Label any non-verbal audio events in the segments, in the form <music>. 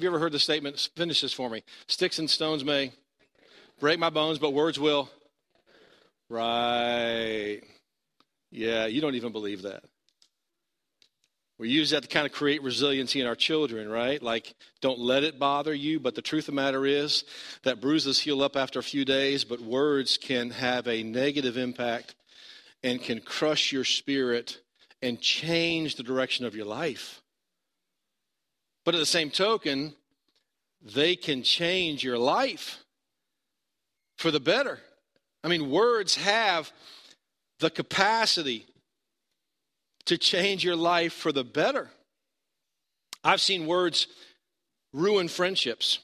Have you ever heard the statement? Finish this for me. Sticks and stones may break my bones, but words will. Right. Yeah, you don't even believe that. We use that to kind of create resiliency in our children, right? Like, don't let it bother you. But the truth of the matter is that bruises heal up after a few days, but words can have a negative impact and can crush your spirit and change the direction of your life. But at the same token, they can change your life for the better. I mean, words have the capacity to change your life for the better. I've seen words ruin friendships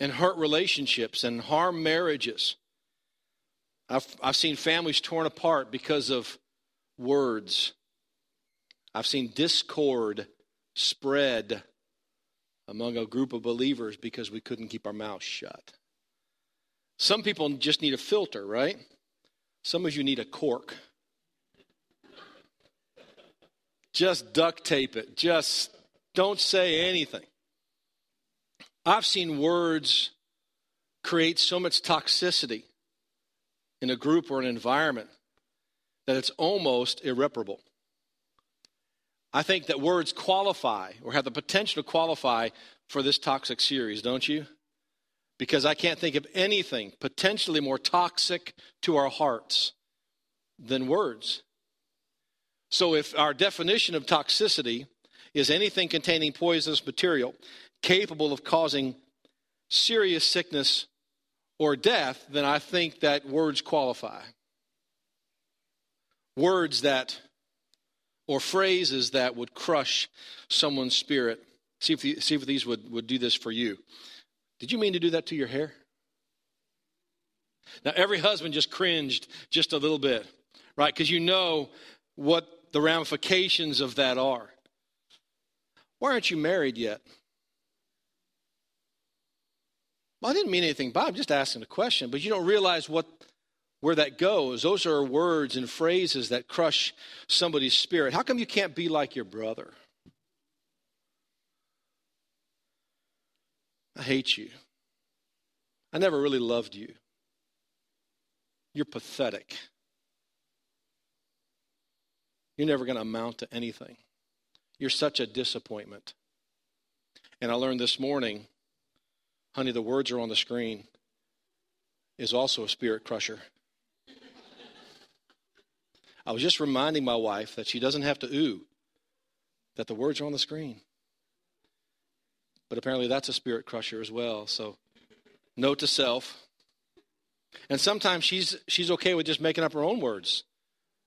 and hurt relationships and harm marriages. I've, I've seen families torn apart because of words. I've seen discord spread among a group of believers because we couldn't keep our mouths shut. Some people just need a filter, right? Some of you need a cork. Just duct tape it. Just don't say anything. I've seen words create so much toxicity in a group or an environment that it's almost irreparable. I think that words qualify or have the potential to qualify for this toxic series, don't you? Because I can't think of anything potentially more toxic to our hearts than words. So, if our definition of toxicity is anything containing poisonous material capable of causing serious sickness or death, then I think that words qualify. Words that, or phrases that would crush someone's spirit. See if, see if these would, would do this for you. Did you mean to do that to your hair? Now, every husband just cringed just a little bit, right? Because you know what the ramifications of that are. Why aren't you married yet? Well, I didn't mean anything. I'm just asking a question, but you don't realize what where that goes. Those are words and phrases that crush somebody's spirit. How come you can't be like your brother? I hate you. I never really loved you. You're pathetic. You're never going to amount to anything. You're such a disappointment. And I learned this morning honey, the words are on the screen, is also a spirit crusher. I was just reminding my wife that she doesn't have to ooh, that the words are on the screen. But apparently that's a spirit crusher as well. So, note to self. And sometimes she's, she's okay with just making up her own words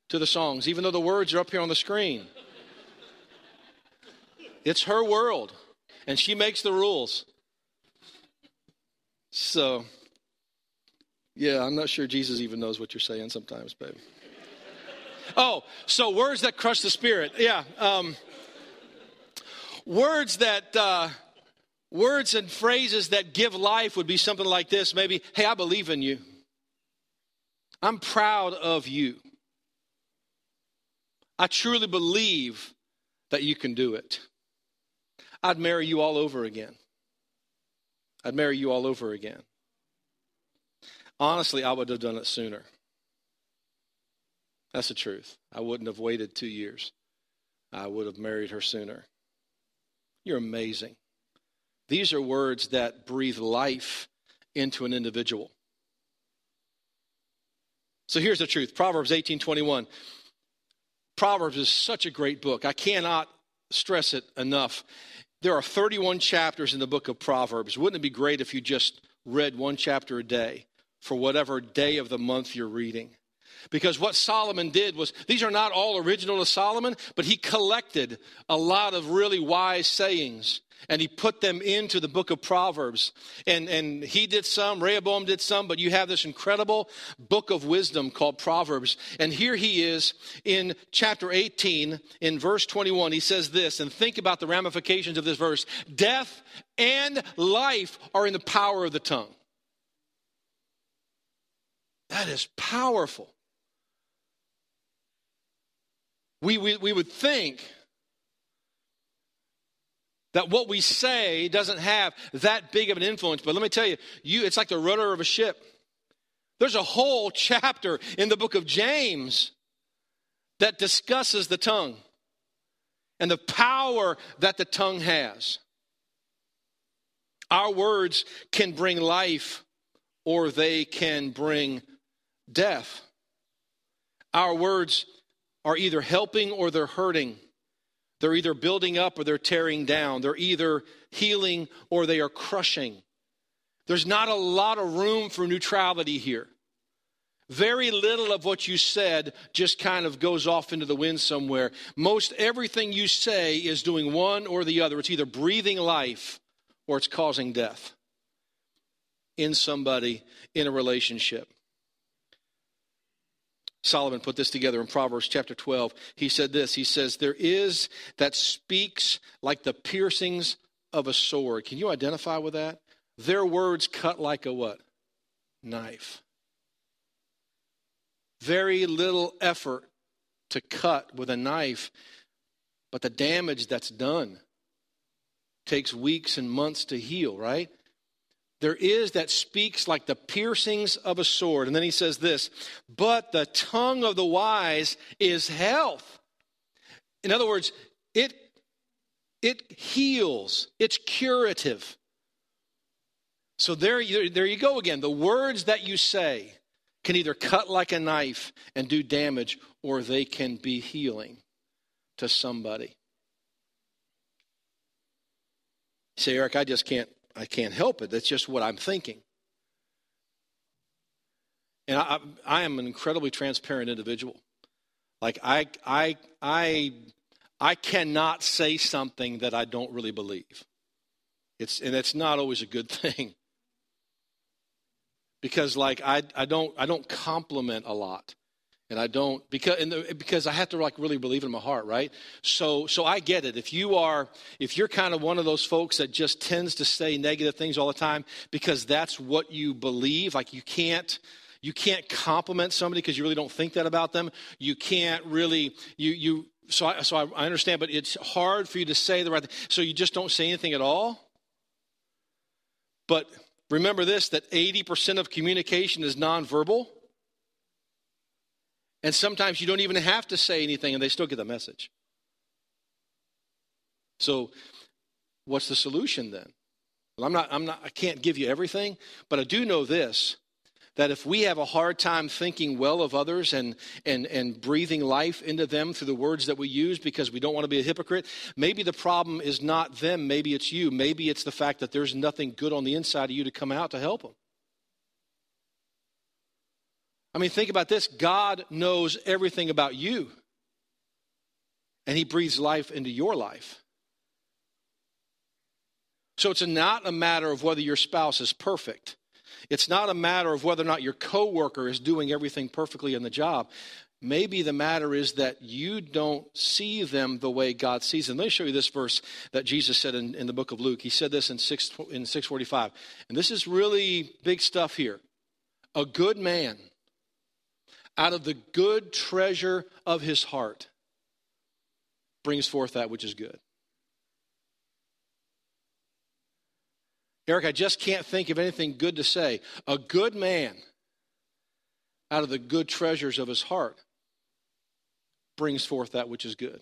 to the songs, even though the words are up here on the screen. It's her world, and she makes the rules. So, yeah, I'm not sure Jesus even knows what you're saying sometimes, babe. Oh, so words that crush the spirit. Yeah. Um, words that, uh, words and phrases that give life would be something like this maybe, hey, I believe in you. I'm proud of you. I truly believe that you can do it. I'd marry you all over again. I'd marry you all over again. Honestly, I would have done it sooner. That's the truth. I wouldn't have waited two years. I would have married her sooner. You're amazing. These are words that breathe life into an individual. So here's the truth. Proverbs 18:21. Proverbs is such a great book. I cannot stress it enough. There are 31 chapters in the book of Proverbs. Wouldn't it be great if you just read one chapter a day for whatever day of the month you're reading? Because what Solomon did was, these are not all original to Solomon, but he collected a lot of really wise sayings and he put them into the book of Proverbs. And, and he did some, Rehoboam did some, but you have this incredible book of wisdom called Proverbs. And here he is in chapter 18, in verse 21. He says this, and think about the ramifications of this verse Death and life are in the power of the tongue. That is powerful. We, we, we would think That what we say doesn't have that big of an influence. But let me tell you, you it's like the rudder of a ship. There's a whole chapter in the book of James that discusses the tongue and the power that the tongue has. Our words can bring life or they can bring death. Our words are either helping or they're hurting. They're either building up or they're tearing down. They're either healing or they are crushing. There's not a lot of room for neutrality here. Very little of what you said just kind of goes off into the wind somewhere. Most everything you say is doing one or the other. It's either breathing life or it's causing death in somebody in a relationship. Solomon put this together in Proverbs chapter 12. He said this He says, There is that speaks like the piercings of a sword. Can you identify with that? Their words cut like a what? Knife. Very little effort to cut with a knife, but the damage that's done takes weeks and months to heal, right? There is that speaks like the piercings of a sword. And then he says this, but the tongue of the wise is health. In other words, it it heals, it's curative. So there you, there you go again. The words that you say can either cut like a knife and do damage, or they can be healing to somebody. Say, Eric, I just can't, I can't help it. That's just what I'm thinking. And I, I am an incredibly transparent individual. Like I, I, I, I cannot say something that I don't really believe. It's, and it's not always a good <laughs> thing because like I, I don't I don't compliment a lot and I don't because the, because I have to like really believe in my heart, right? So so I get it. If you are if you're kind of one of those folks that just tends to say negative things all the time because that's what you believe, like you can't you can't compliment somebody because you really don't think that about them. You can't really you you so I, so I understand, but it's hard for you to say the right thing. So you just don't say anything at all. But Remember this that 80% of communication is nonverbal. And sometimes you don't even have to say anything and they still get the message. So, what's the solution then? Well, I'm not, I'm not, I can't give you everything, but I do know this that if we have a hard time thinking well of others and, and, and breathing life into them through the words that we use because we don't want to be a hypocrite, maybe the problem is not them, maybe it's you. Maybe it's the fact that there's nothing good on the inside of you to come out to help them. I mean, think about this God knows everything about you, and He breathes life into your life. So it's not a matter of whether your spouse is perfect. It's not a matter of whether or not your coworker is doing everything perfectly in the job. Maybe the matter is that you don't see them the way God sees them. Let me show you this verse that Jesus said in, in the book of Luke. He said this in, 6, in 645. And this is really big stuff here. A good man out of the good treasure of his heart brings forth that which is good. Eric, I just can't think of anything good to say. A good man, out of the good treasures of his heart, brings forth that which is good.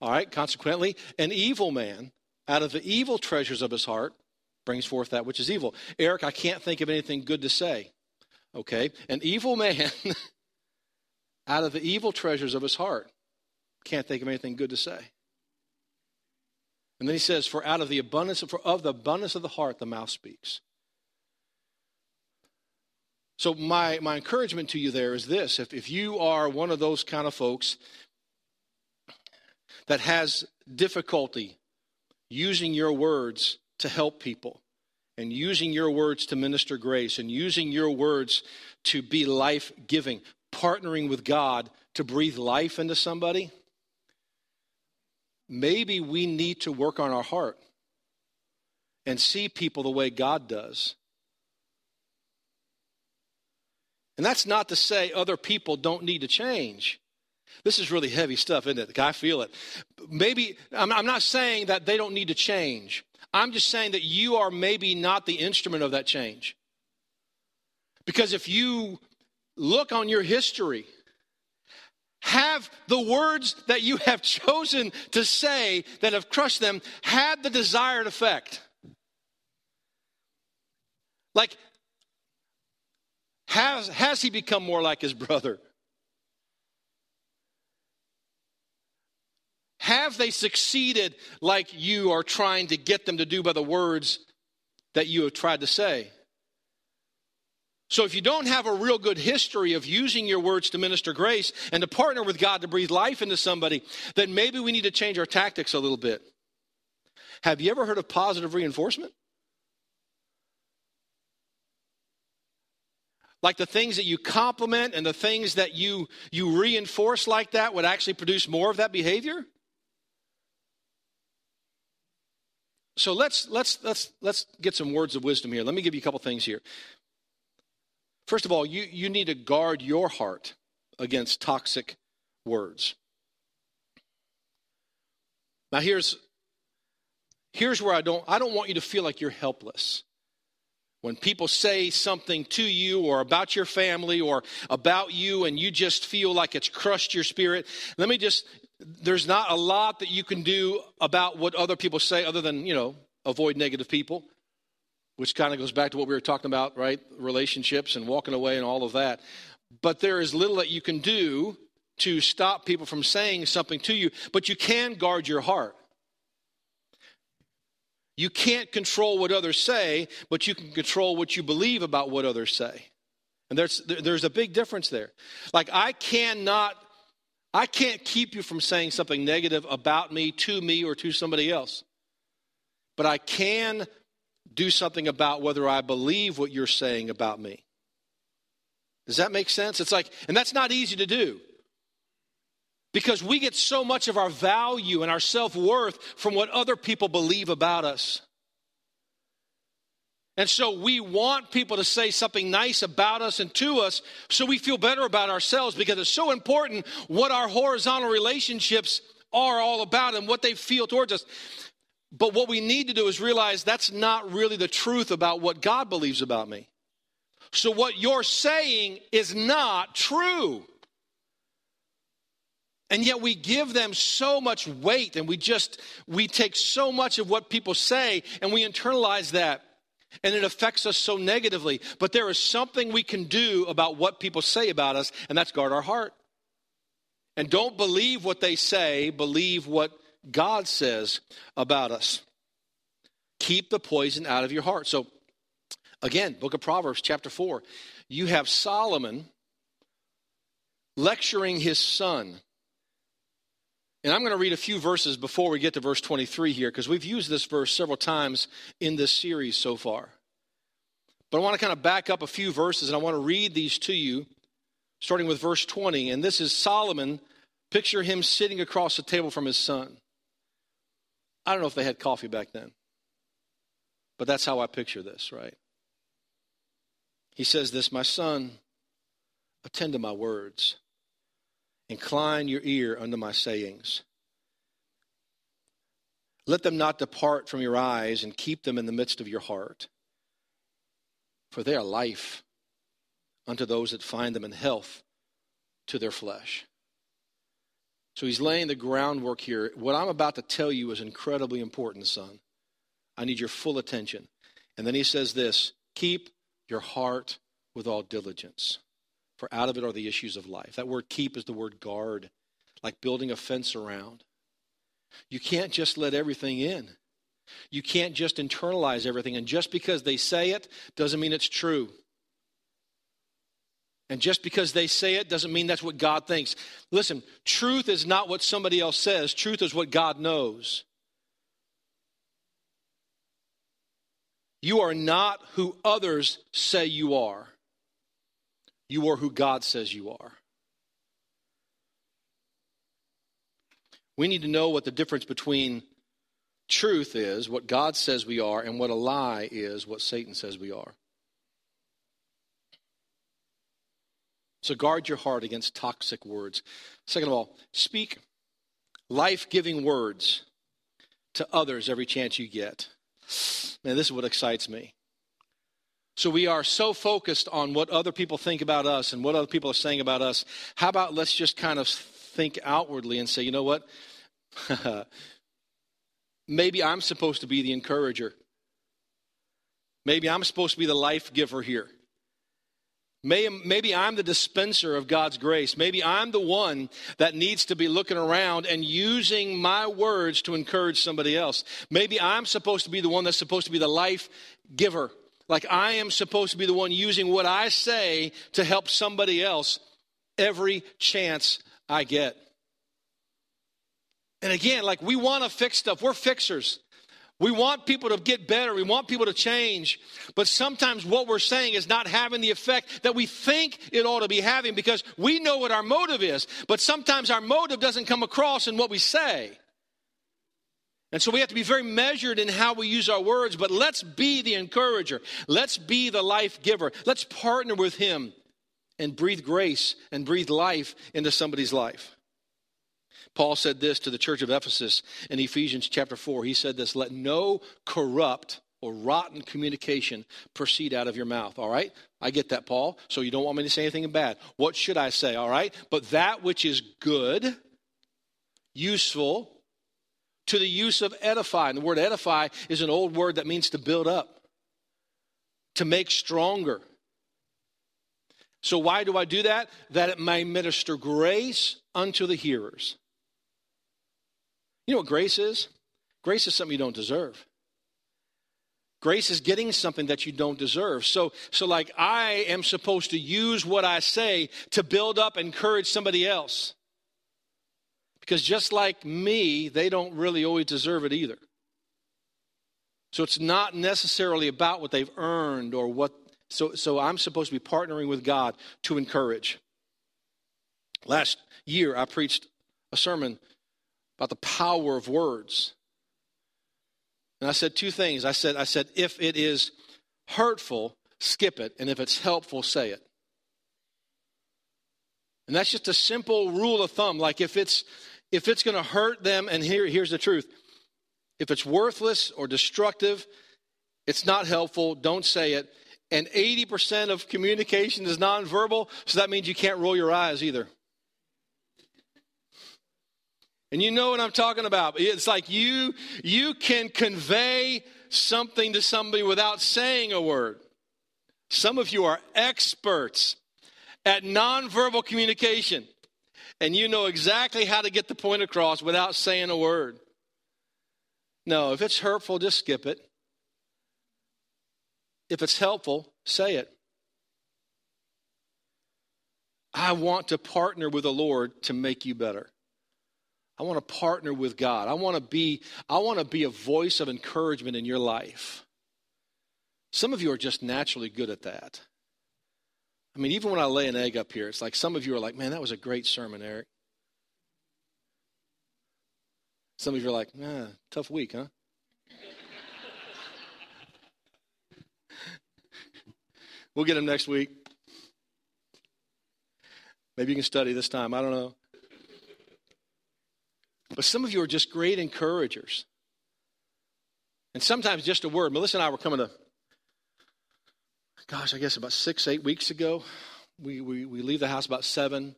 All right, consequently, an evil man, out of the evil treasures of his heart, brings forth that which is evil. Eric, I can't think of anything good to say. Okay, an evil man, <laughs> out of the evil treasures of his heart, can't think of anything good to say. And then he says, For out of the abundance of, of the abundance of the heart, the mouth speaks. So my, my encouragement to you there is this. If, if you are one of those kind of folks that has difficulty using your words to help people and using your words to minister grace and using your words to be life giving, partnering with God to breathe life into somebody, maybe we need to work on our heart and see people the way God does. And that's not to say other people don't need to change. This is really heavy stuff, isn't it? I feel it. Maybe, I'm, I'm not saying that they don't need to change. I'm just saying that you are maybe not the instrument of that change. Because if you look on your history, have the words that you have <laughs> chosen to say that have crushed them had the desired effect? Like, has, has he become more like his brother? Have they succeeded like you are trying to get them to do by the words that you have tried to say? So, if you don't have a real good history of using your words to minister grace and to partner with God to breathe life into somebody, then maybe we need to change our tactics a little bit. Have you ever heard of positive reinforcement? Like the things that you compliment and the things that you, you reinforce like that would actually produce more of that behavior? So let's let's let's let's get some words of wisdom here. Let me give you a couple things here. First of all, you, you need to guard your heart against toxic words. Now here's here's where I don't I don't want you to feel like you're helpless. When people say something to you or about your family or about you and you just feel like it's crushed your spirit, let me just there's not a lot that you can do about what other people say other than, you know, avoid negative people, which kind of goes back to what we were talking about, right? Relationships and walking away and all of that. But there is little that you can do to stop people from saying something to you, but you can guard your heart. You can't control what others say, but you can control what you believe about what others say. And there's, there's a big difference there. Like, I cannot I can't keep you from saying something negative about me, to me, or to somebody else. But I can do something about whether I believe what you're saying about me. Does that make sense? It's like, and that's not easy to do. Because we get so much of our value and our self worth from what other people believe about us. And so we want people to say something nice about us and to us so we feel better about ourselves because it's so important what our horizontal relationships are all about and what they feel towards us. But what we need to do is realize that's not really the truth about what God believes about me. So what you're saying is not true. And yet we give them so much weight and we just we take so much of what people say and we internalize that and it affects us so negatively. But there is something we can do about what people say about us, and that's guard our heart. And don't believe what they say, believe what God says about us. Keep the poison out of your heart. So, again, book of Proverbs, chapter 4. You have Solomon lecturing his son and I'm going to read a few verses before we get to verse 23 here, because we've used this verse several times in this series so far. But I want to kind of back up a few verses, and I want to read these to you, starting with verse 20. And this is Solomon. Picture him sitting across the table from his son. I don't know if they had coffee back then, but that's how I picture this, right? He says this My son, attend to my words. Incline your ear unto my sayings. Let them not depart from your eyes, and keep them in the midst of your heart. For they are life unto those that find them, in health to their flesh. So he's laying the groundwork here. What I'm about to tell you is incredibly important, son. I need your full attention. And then he says this keep your heart with all diligence for out of it are the issues of life. That word keep is the word guard, like building a fence around. You can't just let everything in. You can't just internalize everything. And just because they say it doesn't mean it's true. And just because they say it doesn't mean that's what God thinks. Listen, truth is not what somebody else says, truth is what God knows. You are not who others say you are. You are who God says you are. We need to know what the difference between truth is, what God says we are, and what a lie is, what Satan says we are. So guard your heart against toxic words. Second of all, speak life giving words to others every chance you get. Man, this is what excites me. So we are so focused on what other people think about us and what other people are saying about us. How about let's just kind of think outwardly and say, you know what? <laughs> Maybe I'm supposed to be the encourager. Maybe I'm supposed to be the life giver here. Maybe I'm the dispenser of God's grace. Maybe I'm the one that needs to be looking around and using my words to encourage somebody else. Maybe I'm supposed to be the one that's supposed to be the life giver. Like I am supposed to be the one using what I say to help somebody else every chance I get. And again, like we want to fix stuff. We're fixers. We want people to get better. We want people to change. But sometimes what we're saying is not having the effect that we think it ought to be having because we know what our motive is. But sometimes our motive doesn't come across in what we say. And so we have to be very measured in how we use our words, but let's be the encourager. Let's be the life giver. Let's partner with Him and breathe grace and breathe life into somebody's life. Paul said this to the church of Ephesus in Ephesians chapter 4. He said this Let no corrupt or rotten communication proceed out of your mouth. All right? I get that, Paul. So you don't want me to say anything bad. What should I say? All right? But that which is good, useful, to the use of edify. And the word edify is an old word that means to build up, to make stronger. So, why do I do that? That it may minister grace unto the hearers. You know what grace is? Grace is something you don't deserve. Grace is getting something that you don't deserve. So, so like I am supposed to use what I say to build up, encourage somebody else. Because just like me, they don't really always deserve it either. So it's not necessarily about what they've earned or what. So, so I'm supposed to be partnering with God to encourage. Last year, I preached a sermon about the power of words. And I said two things. I said, I said, if it is hurtful, skip it, and if it's helpful, say it. And that's just a simple rule of thumb. Like if it's if it's going to hurt them, and here, here's the truth. If it's worthless or destructive, it's not helpful, don't say it. And 80% of communication is nonverbal, so that means you can't roll your eyes either. And you know what I'm talking about. It's like you you can convey something to somebody without saying a word. Some of you are experts at nonverbal communication. And you know exactly how to get the point across without saying a word. No, if it's hurtful, just skip it. If it's helpful, say it. I want to partner with the Lord to make you better. I want to partner with God. I want to be I want to be a voice of encouragement in your life. Some of you are just naturally good at that. I mean, even when I lay an egg up here, it's like some of you are like, man, that was a great sermon, Eric. Some of you are like, nah, tough week, huh? <laughs> we'll get him next week. Maybe you can study this time. I don't know. But some of you are just great encouragers. And sometimes just a word. Melissa and I were coming to, gosh, I guess about six, eight weeks ago. We, we, we leave the house about seven.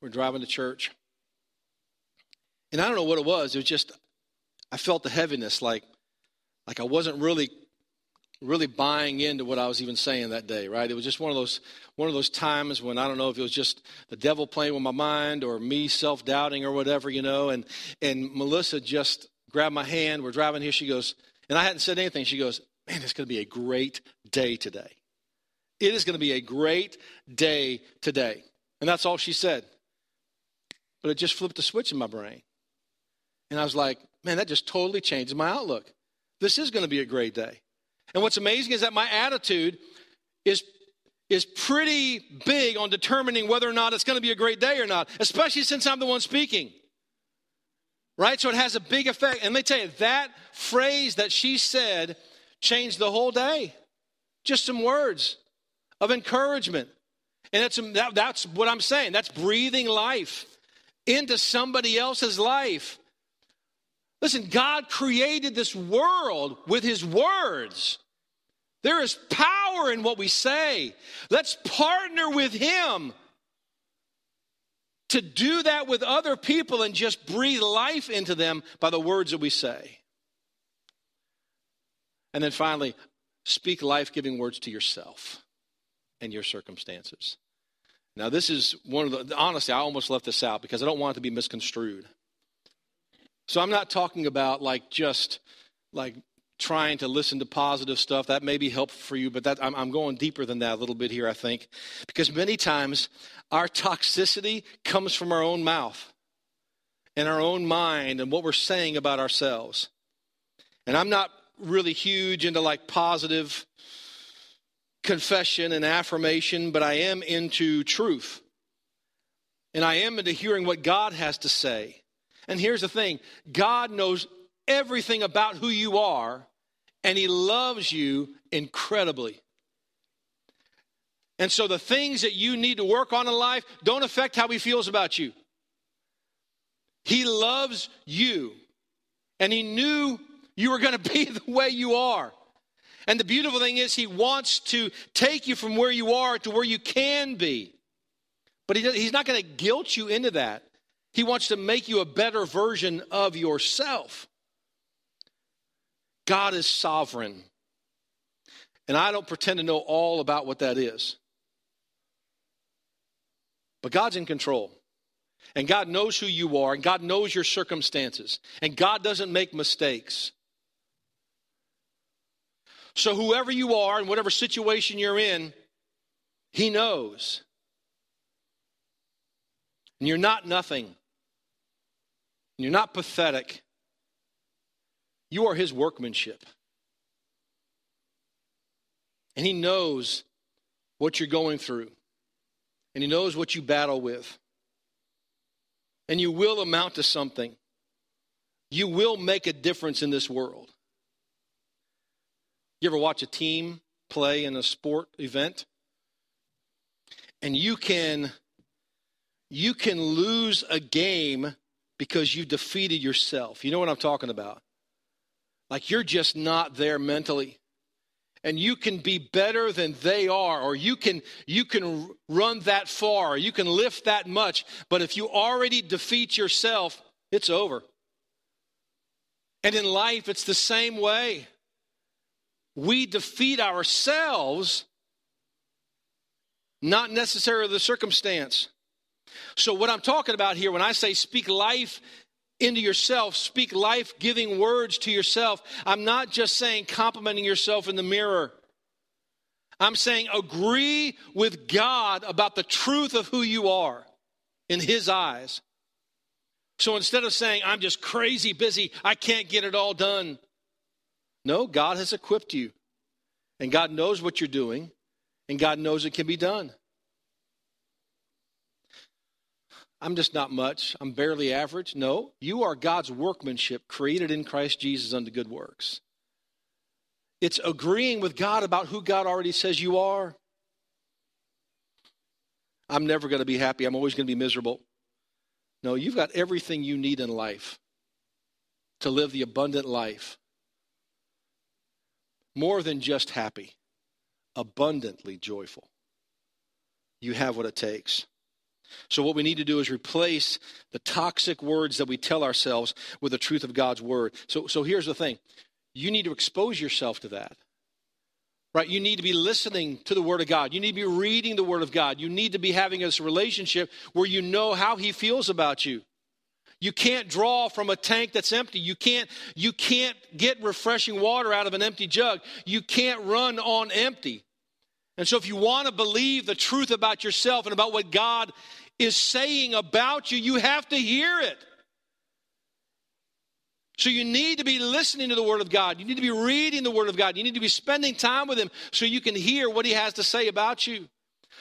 We're driving to church. And I don't know what it was. It was just, I felt the heaviness, like, like I wasn't really really buying into what I was even saying that day, right? It was just one of those one of those times when I don't know if it was just the devil playing with my mind or me self-doubting or whatever, you know, and and Melissa just grabbed my hand, we're driving here, she goes, and I hadn't said anything. She goes, "Man, it's going to be a great day today. It is going to be a great day today." And that's all she said. But it just flipped a switch in my brain. And I was like, "Man, that just totally changes my outlook. This is going to be a great day." And what's amazing is that my attitude is, is pretty big on determining whether or not it's going to be a great day or not, especially since I'm the one speaking. Right? So it has a big effect. And let me tell you, that phrase that she said changed the whole day. Just some words of encouragement. And that's, that, that's what I'm saying. That's breathing life into somebody else's life. Listen, God created this world with His words. There is power in what we say. Let's partner with Him to do that with other people and just breathe life into them by the words that we say. And then finally, speak life giving words to yourself and your circumstances. Now, this is one of the, honestly, I almost left this out because I don't want it to be misconstrued. So I'm not talking about like just like trying to listen to positive stuff. That may be helpful for you, but that, I'm, I'm going deeper than that a little bit here, I think. Because many times our toxicity comes from our own mouth and our own mind and what we're saying about ourselves. And I'm not really huge into like positive confession and affirmation, but I am into truth. And I am into hearing what God has to say. And here's the thing God knows everything about who you are, and He loves you incredibly. And so the things that you need to work on in life don't affect how He feels about you. He loves you, and He knew you were going <laughs> to be the way you are. And the beautiful thing is, He wants to take you from where you are to where you can be. But he, He's not going to guilt you into that. He wants to make you a better version of yourself. God is sovereign. And I don't pretend to know all about what that is. But God's in control. And God knows who you are, and God knows your circumstances, and God doesn't make mistakes. So, whoever you are and whatever situation you're in, He knows. And you're not nothing. You're not pathetic. You are his workmanship. And he knows what you're going through, and he knows what you battle with. And you will amount to something. You will make a difference in this world. You ever watch a team play in a sport event? And you can you can lose a game because you defeated yourself. You know what I'm talking about? Like you're just not there mentally. And you can be better than they are, or you can you can run that far, or you can lift that much. But if you already defeat yourself, it's over. And in life, it's the same way. We defeat ourselves, not necessarily the circumstance. So, what I'm talking about here, when I say speak life into yourself, speak life giving words to yourself, I'm not just saying complimenting yourself in the mirror. I'm saying agree with God about the truth of who you are in His eyes. So instead of saying, I'm just crazy busy, I can't get it all done. No, God has equipped you. And God knows what you're doing, and God knows it can be done. I'm just not much. I'm barely average. No, you are God's workmanship created in Christ Jesus unto good works. It's agreeing with God about who God already says you are. I'm never going to be happy. I'm always going to be miserable. No, you've got everything you need in life to live the abundant life. More than just happy, abundantly joyful. You have what it takes. So, what we need to do is replace the toxic words that we tell ourselves with the truth of God's word. So, so here's the thing you need to expose yourself to that. Right? You need to be listening to the Word of God. You need to be reading the Word of God. You need to be having this relationship where you know how He feels about you. You can't draw from a tank that's empty. You can't, you can't get refreshing water out of an empty jug. You can't run on empty. And so, if you want to believe the truth about yourself and about what God is saying about you, you have to hear it. So, you need to be listening to the Word of God. You need to be reading the Word of God. You need to be spending time with Him so you can hear what He has to say about you.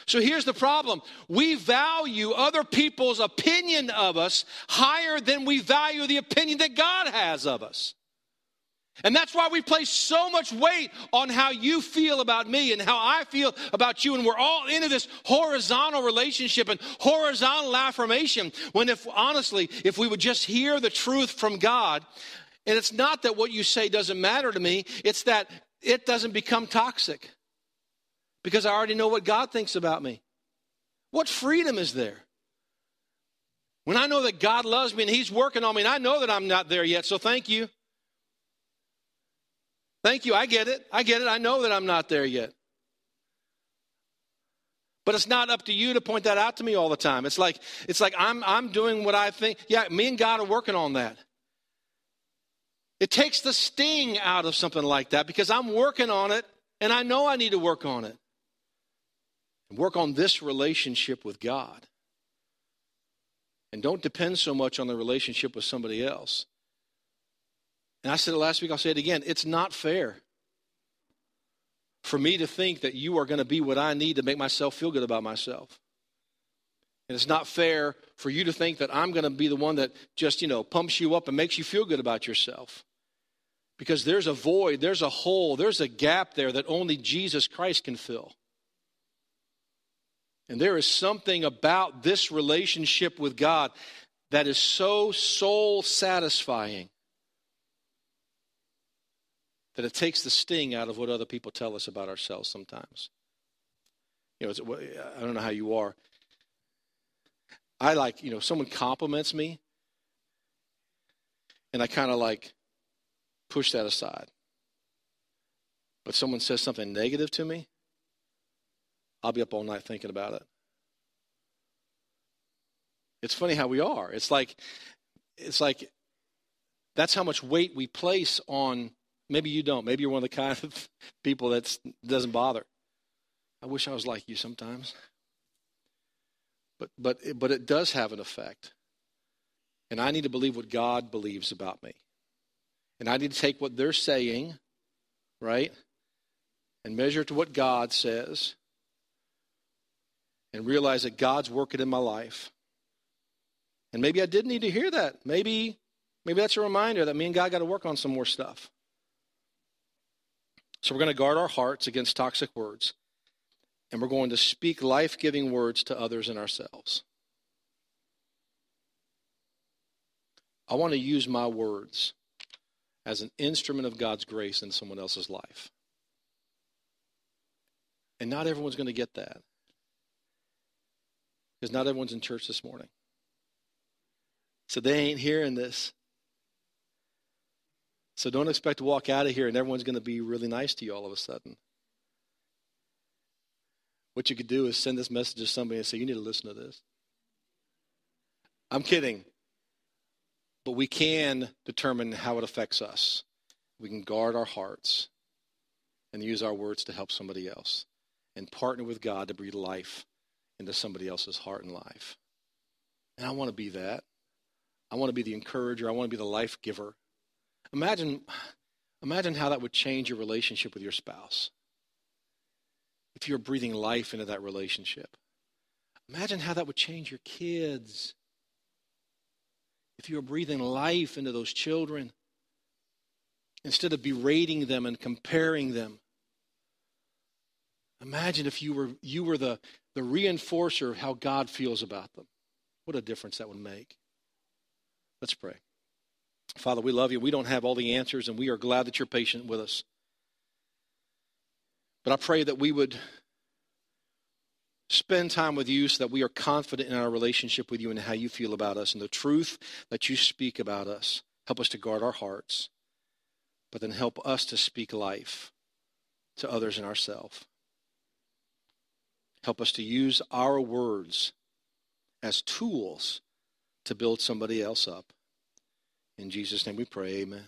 So, here's the problem we value other people's opinion of us higher than we value the opinion that God has of us. And that's why we place so much weight on how you feel about me and how I feel about you. And we're all into this horizontal relationship and horizontal affirmation. When, if honestly, if we would just hear the truth from God, and it's not that what you say doesn't matter to me, it's that it doesn't become toxic because I already know what God thinks about me. What freedom is there? When I know that God loves me and He's working on me, and I know that I'm not there yet, so thank you. Thank you. I get it. I get it. I know that I'm not there yet. But it's not up to you to point that out to me all the time. It's like it's like I'm I'm doing what I think. Yeah, me and God are working on that. It takes the sting out of something like that because I'm working on it and I know I need to work on it. And work on this relationship with God. And don't depend so much on the relationship with somebody else. And I said it last week, I'll say it again. It's not fair for me to think that you are going to be what I need to make myself feel good about myself. And it's not fair for you to think that I'm going to be the one that just, you know, pumps you up and makes you feel good about yourself. Because there's a void, there's a hole, there's a gap there that only Jesus Christ can fill. And there is something about this relationship with God that is so soul satisfying that it takes the sting out of what other people tell us about ourselves sometimes. You know, I don't know how you are. I like, you know, someone compliments me, and I kind of like push that aside. But someone says something negative to me, I'll be up all night thinking about it. It's funny how we are. It's like, it's like, that's how much weight we place on Maybe you don't. Maybe you're one of the kind of <laughs> people that doesn't bother. I wish I was like you sometimes. But but but it does have an effect. And I need to believe what God believes about me. And I need to take what they're saying, right? And measure it to what God says. And realize that God's working in my life. And maybe I did need to hear that. Maybe maybe that's a reminder that me and God got to work on some more stuff. So we're going to guard our hearts against toxic words. And we're going to speak life giving words to others and ourselves. I want to use my words as an instrument of God's grace in someone else's life. And not everyone's going to get that. Because not everyone's in church this morning. So they ain't hearing this. So don't expect to walk out of here and everyone's going to be really nice to you all of a sudden. What you could do is send this message to somebody and say, You need to listen to this. I'm kidding. But we can determine how it affects us. We can guard our hearts and use our words to help somebody else and partner with God to breathe life into somebody else's heart and life. And I want to be that. I want to be the encourager. I want to be the life giver. Imagine, imagine how that would change your relationship with your spouse. If you're breathing life into that relationship. Imagine how that would change your kids. If you were breathing life into those children instead of berating them and comparing them. Imagine if you were, you were the, the reinforcer of how God feels about them. What a difference that would make. Let's pray. Father, we love you. We don't have all the answers, and we are glad that you're patient with us. But I pray that we would spend time with you so that we are confident in our relationship with you and how you feel about us and the truth that you speak about us. Help us to guard our hearts, but then help us to speak life to others and ourselves. Help us to use our words as tools to build somebody else up. In Jesus' name we pray, amen.